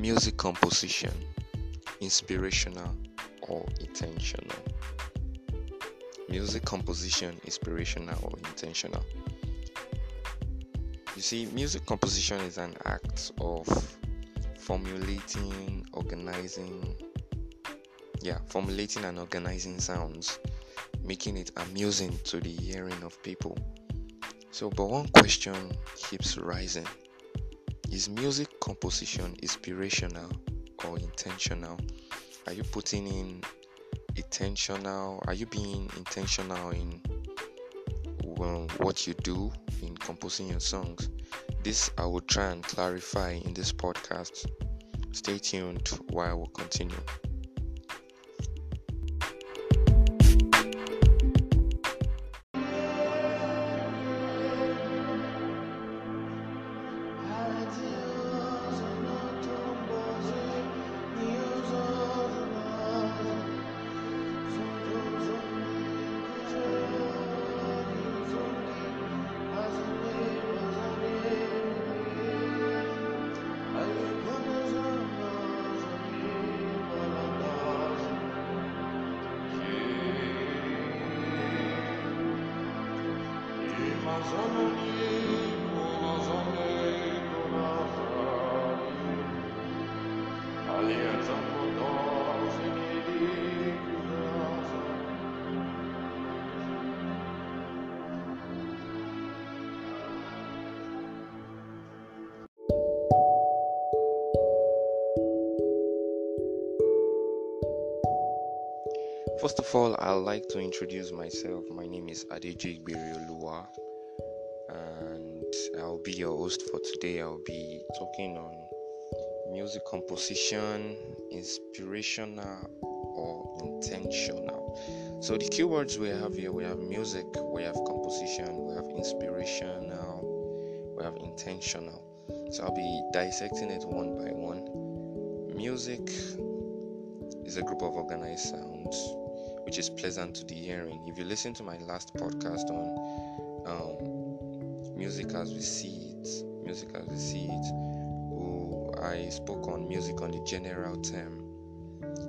music composition inspirational or intentional? Music composition inspirational or intentional? You see, music composition is an act of formulating, organizing, yeah, formulating and organizing sounds, making it amusing to the hearing of people. So, but one question keeps rising Is music composition inspirational or intentional? Are you putting in intentional? Are you being intentional in well, what you do in composing your songs? This I will try and clarify in this podcast. Stay tuned while we continue. First of all, I'd like to introduce myself. My name is Adeji Gberioluwa, and I'll be your host for today. I'll be talking on music composition, inspirational or intentional. So, the keywords we have here we have music, we have composition, we have inspirational, we have intentional. So, I'll be dissecting it one by one. Music is a group of organized sounds which is pleasant to the hearing. If you listen to my last podcast on um, music as we see it, music as we see it, I spoke on music on the general term,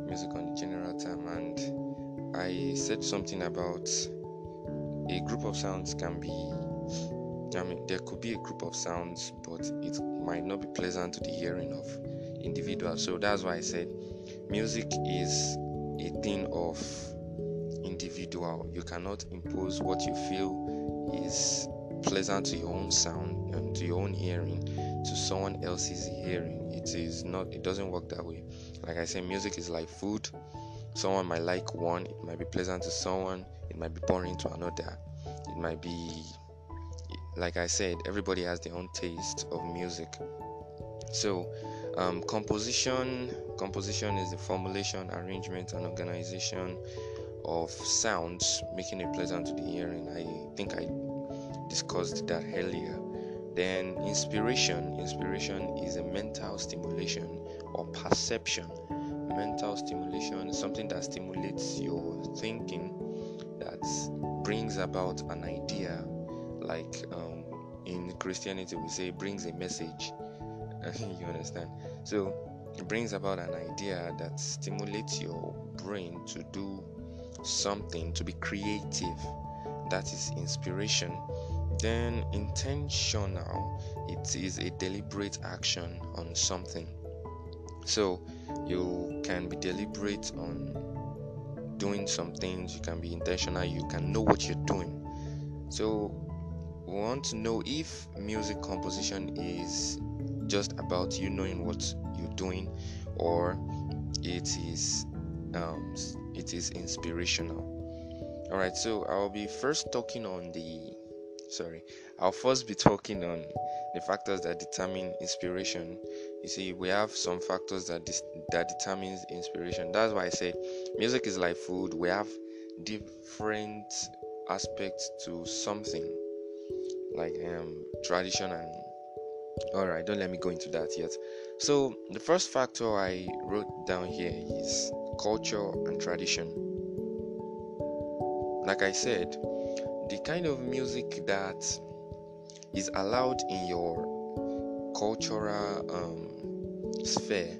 music on the general term, and I said something about a group of sounds can be. I mean, there could be a group of sounds, but it might not be pleasant to the hearing of individuals. So that's why I said music is a thing of individual. You cannot impose what you feel is pleasant to your own sound and to your own hearing to someone else's hearing. It is not it doesn't work that way. Like I said, music is like food. Someone might like one, it might be pleasant to someone, it might be boring to another. It might be like I said, everybody has their own taste of music. So um, composition composition is the formulation, arrangement, and organization of sounds, making it pleasant to the hearing. I think I discussed that earlier. Then, inspiration. Inspiration is a mental stimulation or perception. Mental stimulation is something that stimulates your thinking, that brings about an idea. Like um, in Christianity, we say brings a message. you understand? So, it brings about an idea that stimulates your brain to do something, to be creative. That is inspiration. Then intentional, it is a deliberate action on something. So you can be deliberate on doing some things, you can be intentional, you can know what you're doing. So we want to know if music composition is just about you knowing what you're doing or it is um, it is inspirational. All right, so I'll be first talking on the sorry, I'll first be talking on the factors that determine inspiration. You see, we have some factors that dis- that determines inspiration. That's why I said music is like food. We have different aspects to something like um tradition and all right don't let me go into that yet so the first factor i wrote down here is culture and tradition. Like I said, the kind of music that is allowed in your cultural um, sphere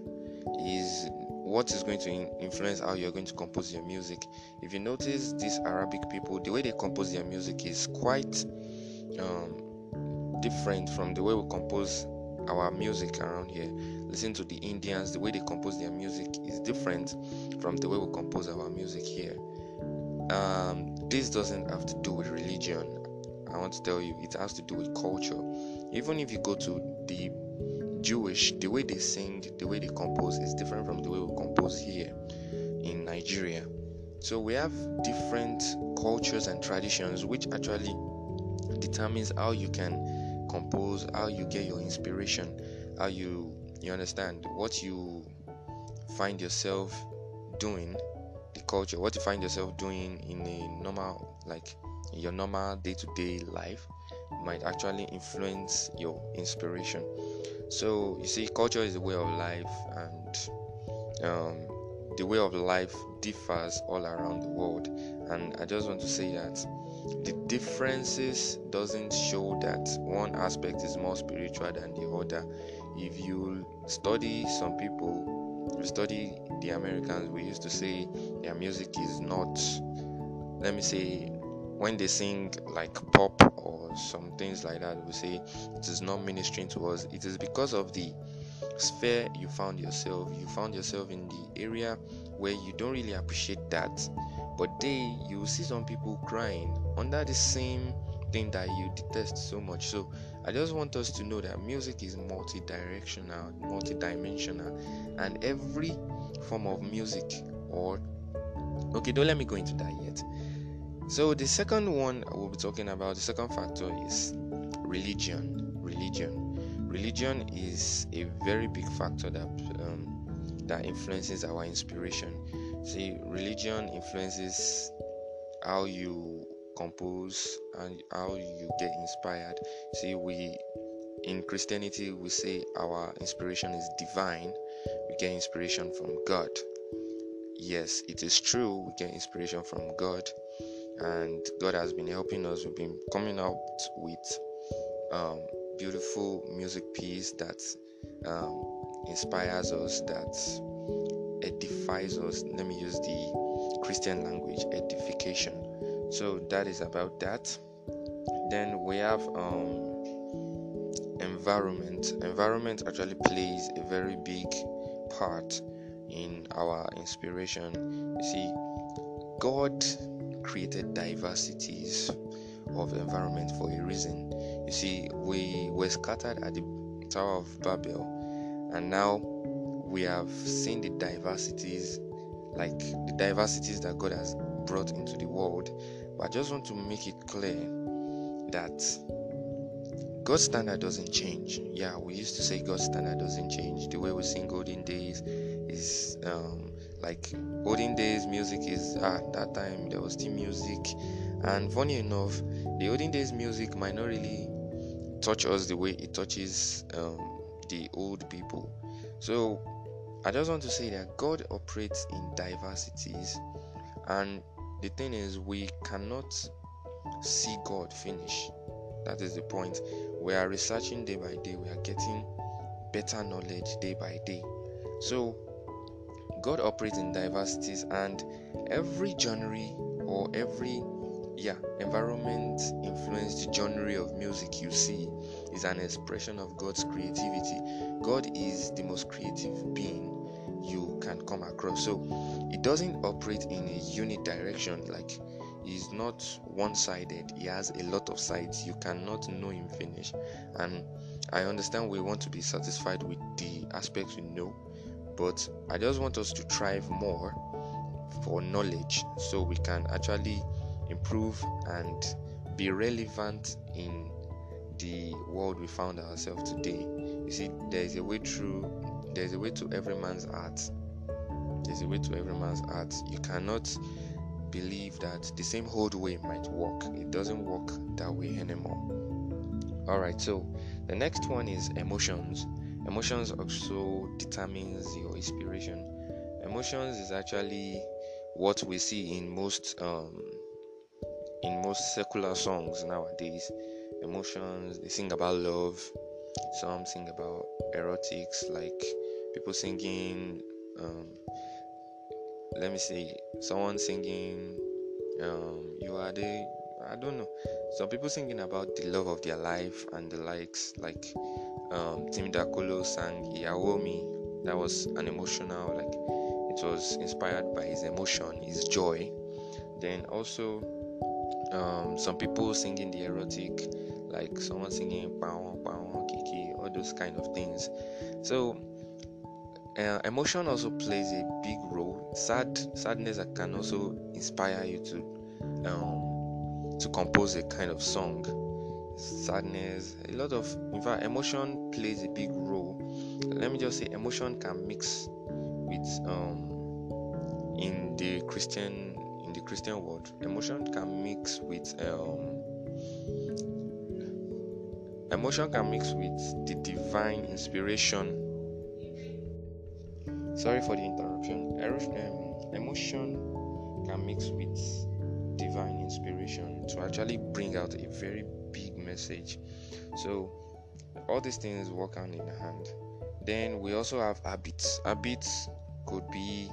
is what is going to influence how you're going to compose your music. If you notice, these Arabic people, the way they compose their music is quite um, different from the way we compose our music around here. Listen to the Indians, the way they compose their music is different from the way we compose our music here. Um, this doesn't have to do with religion. I want to tell you, it has to do with culture. Even if you go to the Jewish, the way they sing, the way they compose is different from the way we compose here in Nigeria. So we have different cultures and traditions which actually determines how you can compose, how you get your inspiration, how you you understand what you find yourself doing, the culture, what you find yourself doing in a normal like your normal day-to-day life might actually influence your inspiration. So you see, culture is a way of life, and um, the way of life differs all around the world. And I just want to say that the differences doesn't show that one aspect is more spiritual than the other. If you study some people, you study the Americans, we used to say their music is not, let me say, when they sing like pop or some things like that, we say it is not ministering to us. It is because of the sphere you found yourself. You found yourself in the area where you don't really appreciate that. But they, you see some people crying under the same thing that you detest so much. So I just want us to know that music is multi-directional, multi-dimensional, and every form of music or okay, don't let me go into that yet. So the second one we'll be talking about, the second factor is religion. Religion. Religion is a very big factor that um, that influences our inspiration. See, religion influences how you compose and how you get inspired. See, we in Christianity we say our inspiration is divine. We get inspiration from God. Yes, it is true. We get inspiration from God and God has been helping us. We've been coming out with um, beautiful music piece that um, inspires us, that edifies us. Let me use the Christian language, edification. So that is about that. Then we have um, environment. Environment actually plays a very big part in our inspiration. You see, God created diversities of environment for a reason. You see, we were scattered at the Tower of Babel, and now we have seen the diversities, like the diversities that God has brought into the world. But I just want to make it clear that God's standard doesn't change. Yeah, we used to say God's standard doesn't change. The way we sing Golden Days is um, like olden days music is at ah, that time there was still music and funny enough the olden days music might not really touch us the way it touches um, the old people so i just want to say that god operates in diversities and the thing is we cannot see god finish. That is the point. We are researching day by day. We are getting better knowledge day by day. So God operates in diversities, and every genre or every yeah environment influenced genre of music you see is an expression of God's creativity. God is the most creative being you can come across. So it doesn't operate in a unit direction like he's not one-sided. He has a lot of sides. You cannot know him finish. And I understand we want to be satisfied with the aspects we know but I just want us to thrive more for knowledge so we can actually improve and be relevant in the world we found ourselves today. You see, there is a way through, there is a way to every man's art. There's a way to every man's art. You cannot believe that the same old way might work. It doesn't work that way anymore. Alright, so the next one is emotions emotions also determines your inspiration emotions is actually what we see in most um, in most secular songs nowadays emotions they sing about love some about erotics like people singing um, let me see someone singing um, you are the i don't know. Some people singing about the love of their life and the likes like um, Timi Dakolo sang Iyawo Mi that was an emotional like it was inspired by his emotion his joy. Then also um, some people singing the erotic like someone singing pow pow those kind of things so uh, emotion also plays a big role. Sad sadness can also inspire you to um, to compose a kind of song. Sadness, a lot of in fact, emotion plays a big role. Let me just say, emotion can mix with um, in the Christian in the Christian world. Emotion can mix with um, emotion can mix with the divine inspiration Sorry for the interruption. Um, emotion can mix with divine inspiration to actually bring out a very big message. So, all these things work hand in hand. Then we also have habits. Habits could be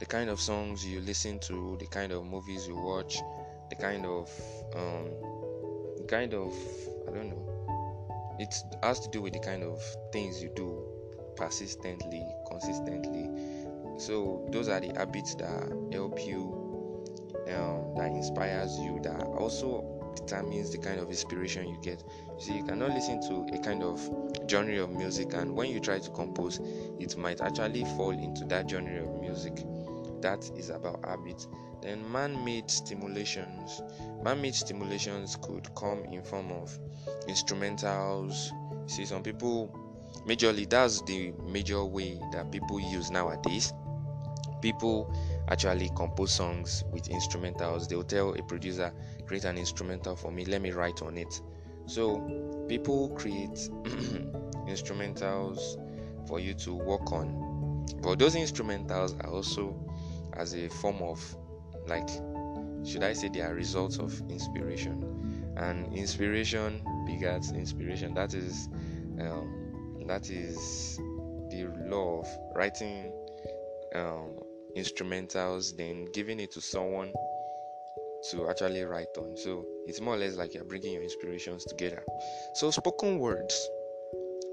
the kind of songs you listen to, the kind of movies you watch, the kind of um, kind of I don't know. It has to do with the kind of things you do persistently, consistently. So those are the habits that help you, um, that inspires you, that also determines the kind of inspiration you get. So you cannot listen to a kind of genre of music, and when you try to compose, it might actually fall into that genre of music. That is about habits. Then man-made stimulations. Man-made stimulations could come in form of instrumentals. See, some people majorly that's the major way that people use nowadays people actually compose songs with instrumentals they'll tell a producer create an instrumental for me let me write on it so people create instrumentals for you to work on but those instrumentals are also as a form of like should i say they are results of inspiration and inspiration begets inspiration that is um, that is the law of writing um, instrumentals, then giving it to someone to actually write on. So it's more or less like you're bringing your inspirations together. So spoken words.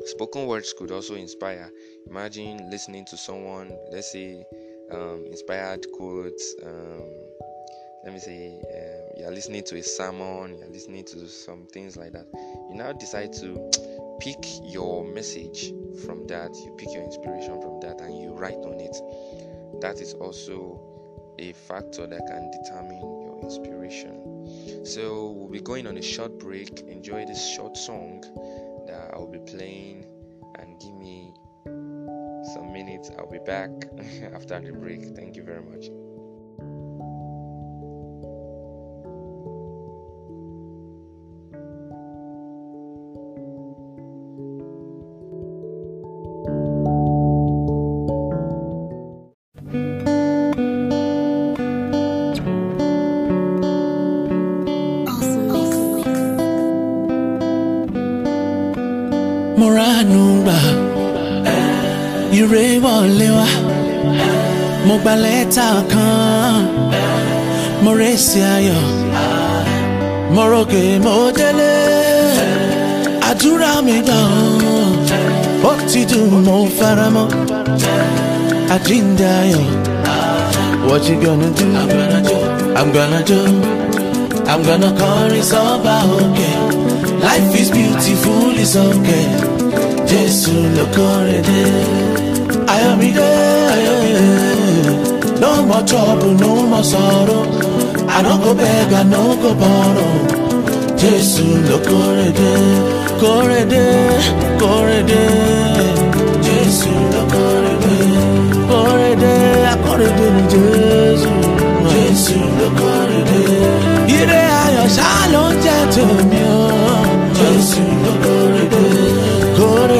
Spoken words could also inspire. Imagine listening to someone, let's say, um, inspired quotes. Um, let me say, um, you're listening to a sermon, you're listening to some things like that. You now decide to pick your message from that, you pick your inspiration from that, and you write on it. That is also a factor that can determine your inspiration. So, we'll be going on a short break. Enjoy this short song that I'll be playing, and give me some minutes. I'll be back after the break. Thank you very much. Ire wọlé wá mo gba lẹ́tà kan. Mo ayọ̀. Mo mo délé. Àdúrà mi gbà ó ti dùn mo àjíǹde ayọ̀. What you gonna do I'm gonna do I'm gonna do I'm gonna chorus ọba òkè. Life is beautiful it's okay. Jésù ló kórè dé. Ayọ̀mídé, no more trouble, no more sorrow. I no go beg, I no go borrow. Jésù ló kórè dé, kórè dé, kórè dé. Jésù ló kórè dé, kórè dé, akórè dé ní Jésù. Jésù ló kórè dé. Ire ayọ̀ ṣá ló ń jẹ́ tèmi o. Jésù ló kórè dé, kórè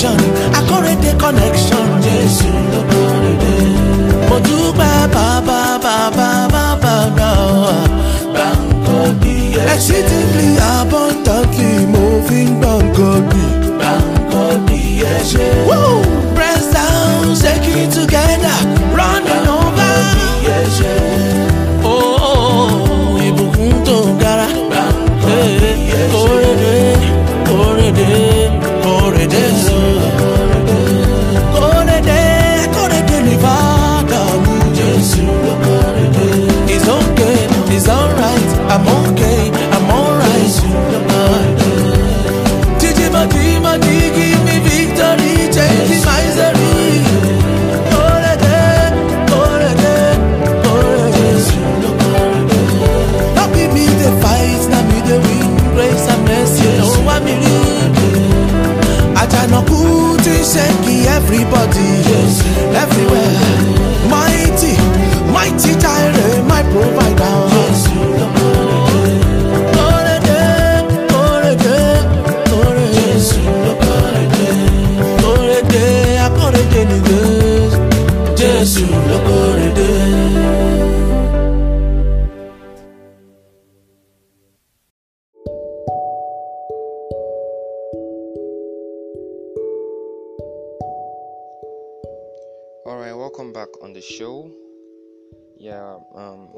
redemption, akórèdé connection. Jésù ló kórè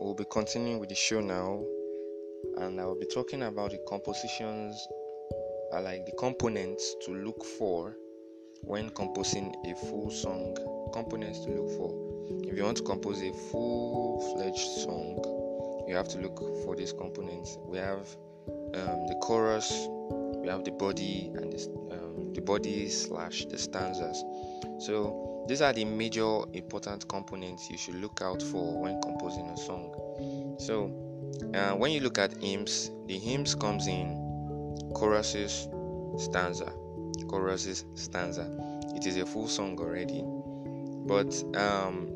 we'll be continuing with the show now, and I will be talking about the compositions, uh, like the components to look for when composing a full song. Components to look for. If you want to compose a full-fledged song, you have to look for these components. We have um, the chorus, we have the body, and the, the body slash the stanzas. So these are the major important components you should look out for when composing a song. So uh, when you look at hymns, the hymns comes in choruses, stanza, choruses, stanza. It is a full song already, but um,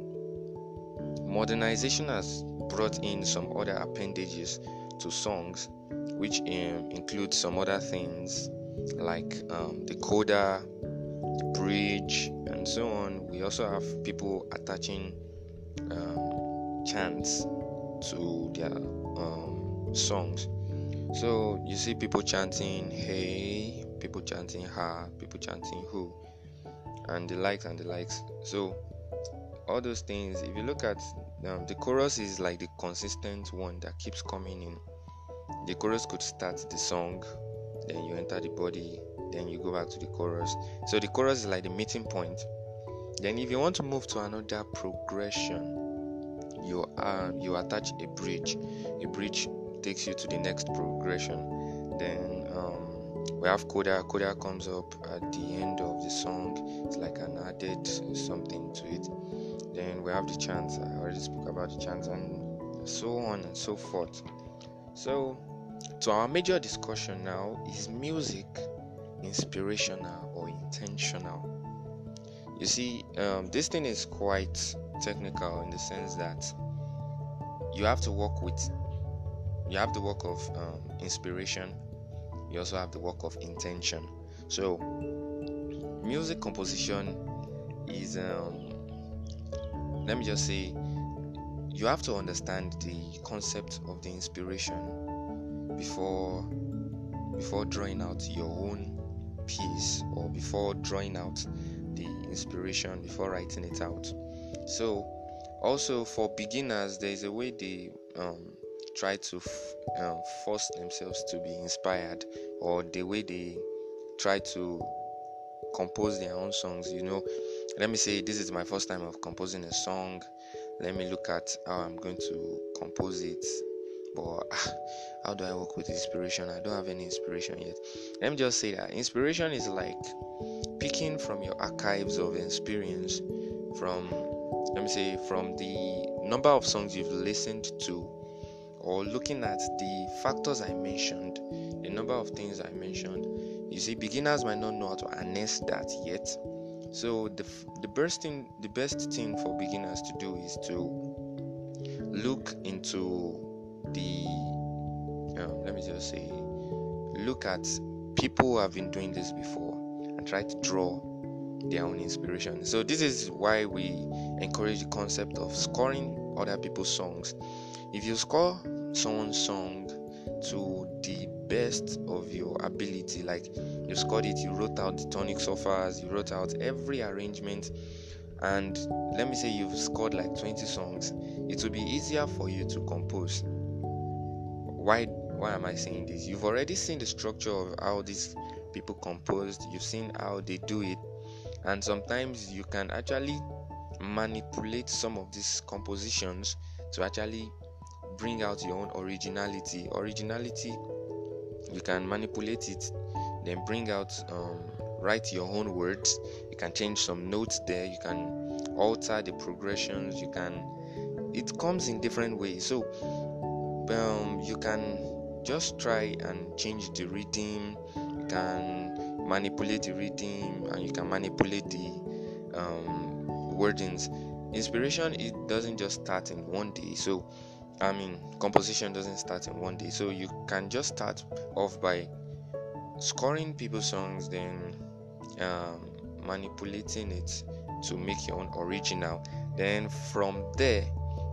modernization has brought in some other appendages to songs, which um, include some other things like um, the coda, the bridge, and so on. We also have people attaching um, chants to their um, songs. So you see people chanting hey, people chanting ha, people chanting who, and the likes and the likes. So all those things, if you look at um, the chorus, is like the consistent one that keeps coming in. The chorus could start the song, then you enter the body, then you go back to the chorus. So the chorus is like the meeting point. Then if you want to move to another progression, you you attach a bridge. A bridge takes you to the next progression. Then um, we have coda. Coda comes up at the end of the song. It's like an added something to it. Then we have the chants. I already spoke about the chants and so on and so forth. So to our major discussion now is music inspirational or intentional? You see, um, this thing is quite technical in the sense that you have to work with, you have the work of um, inspiration, you also have the work of intention. So, music composition is, um, let me just say, you have to understand the concept of the inspiration before before drawing out your own piece or before drawing out the inspiration before writing it out. So also for beginners there is a way they um, try to f- um, force themselves to be inspired or the way they try to compose their own songs you know. Let me say this is my first time of composing a song. Let me look at how i'm going to compose it but how do i work with inspiration? I don't have any inspiration yet. Let me just say that inspiration is like picking from your archives of experience from let me say from the number of songs you've listened to or looking at the factors i mentioned the number of things i mentioned. You see beginners might not know how to harness that yet. So the the best thing the best thing for beginners to do is to look into the um, let me just say look at people who have been doing this before and try to draw their own inspiration. So this is why we encourage the concept of scoring other people's songs. If you score someone's song to the best of your ability, like you scored it, you wrote out the tonic sol-fas, you wrote out every arrangement, and let me say you've scored like 20 songs, it will be easier for you to compose. Why why am I saying this? You've already seen the structure of how these people composed, you've seen how they do it, and sometimes you can actually manipulate some of these compositions to actually bring out your own originality. Originality, you can manipulate it, then bring out, um, write your own words. You can change some notes there. You can alter the progressions. You can. It comes in different ways. So um, you can just try and change the rhythm. You can manipulate the rhythm, and you can manipulate the um, wordings. Inspiration it doesn't just start in one day. So I mean, composition doesn't start in one day. So you can just start off by scoring people's songs, then um, manipulating it to make your own original. Then from there,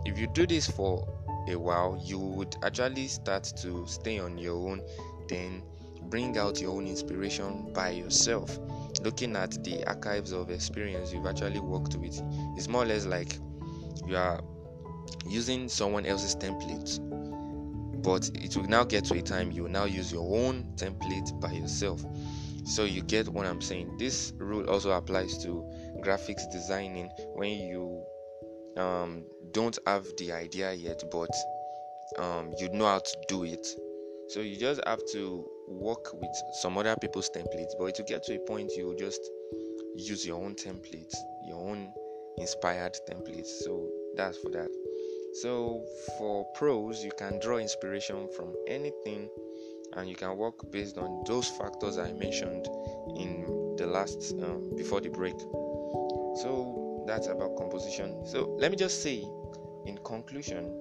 if you do this for a while, you would actually start to stay on your own, then bring out your own inspiration by yourself. Looking at the archives of experience you've actually worked with, it's more or less like you are using someone else's template. But it will now get to a time you will now use your own template by yourself. So you get what i'm saying. This rule also applies to graphics designing. When you um, don't have the idea yet but um, you know how to do it. So you just have to work with some other people's templates but to get to a point you just use your own templates your own inspired templates. So that's for that. So for prose, you can draw inspiration from anything and you can work based on those factors I mentioned in the last um, before the break. So that's about composition. So let me just say in conclusion,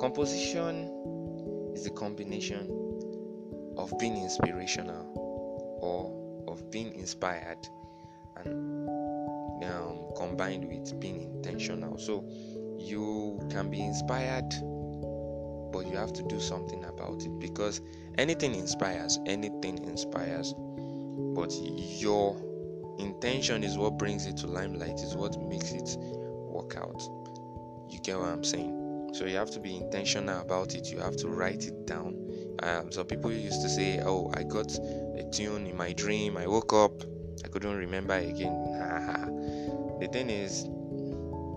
composition is a combination of being inspirational or of being inspired and um, combined with being intentional. So you can be inspired but you have to do something about it because anything inspires anything inspires but your intention is what brings it to limelight is what makes it work out. You get what i'm saying? So you have to be intentional about it. You have to write it down. Um, some people used to say oh i got a tune in my dream. I woke up. I couldn't remember again. The thing is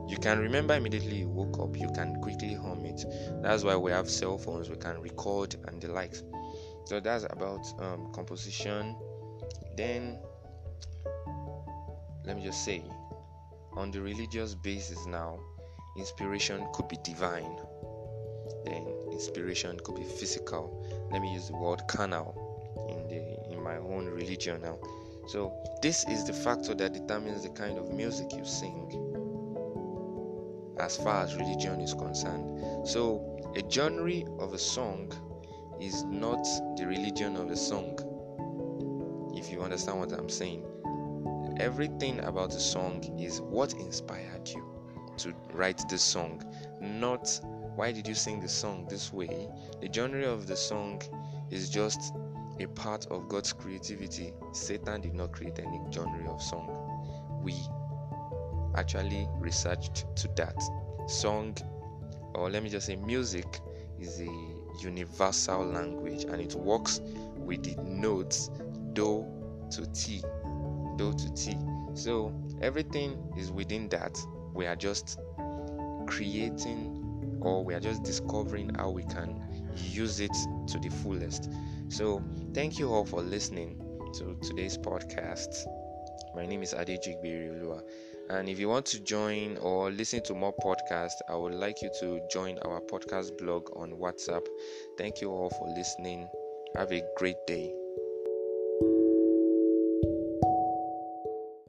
you can remember immediately you woke up. You can quickly hum it. That's why we have cell phones. We can record and the likes. So that's about um, composition. Then let me just say on the religious basis now inspiration could be divine then inspiration could be physical let me use the word carnal in the in my own religion now so this is the factor that determines the kind of music you sing as far as religion is concerned. So, a genre of a song is not the religion of the song. If you understand what I'm saying, everything about the song is what inspired you to write this song, not why did you sing the song this way. The genre of the song is just a part of God's creativity. Satan did not create any genre of song. We actually researched to that. Song, or let me just say, music, is a universal language and it works with the notes do to T. To T. So everything is within that. We are just creating or we are just discovering how we can use it to the fullest. So thank you all for listening to today's podcast. My name is Ade Jigbiri And if you want to join or listen to more podcasts, I would like you to join our podcast blog on WhatsApp. Thank you all for listening. Have a great day.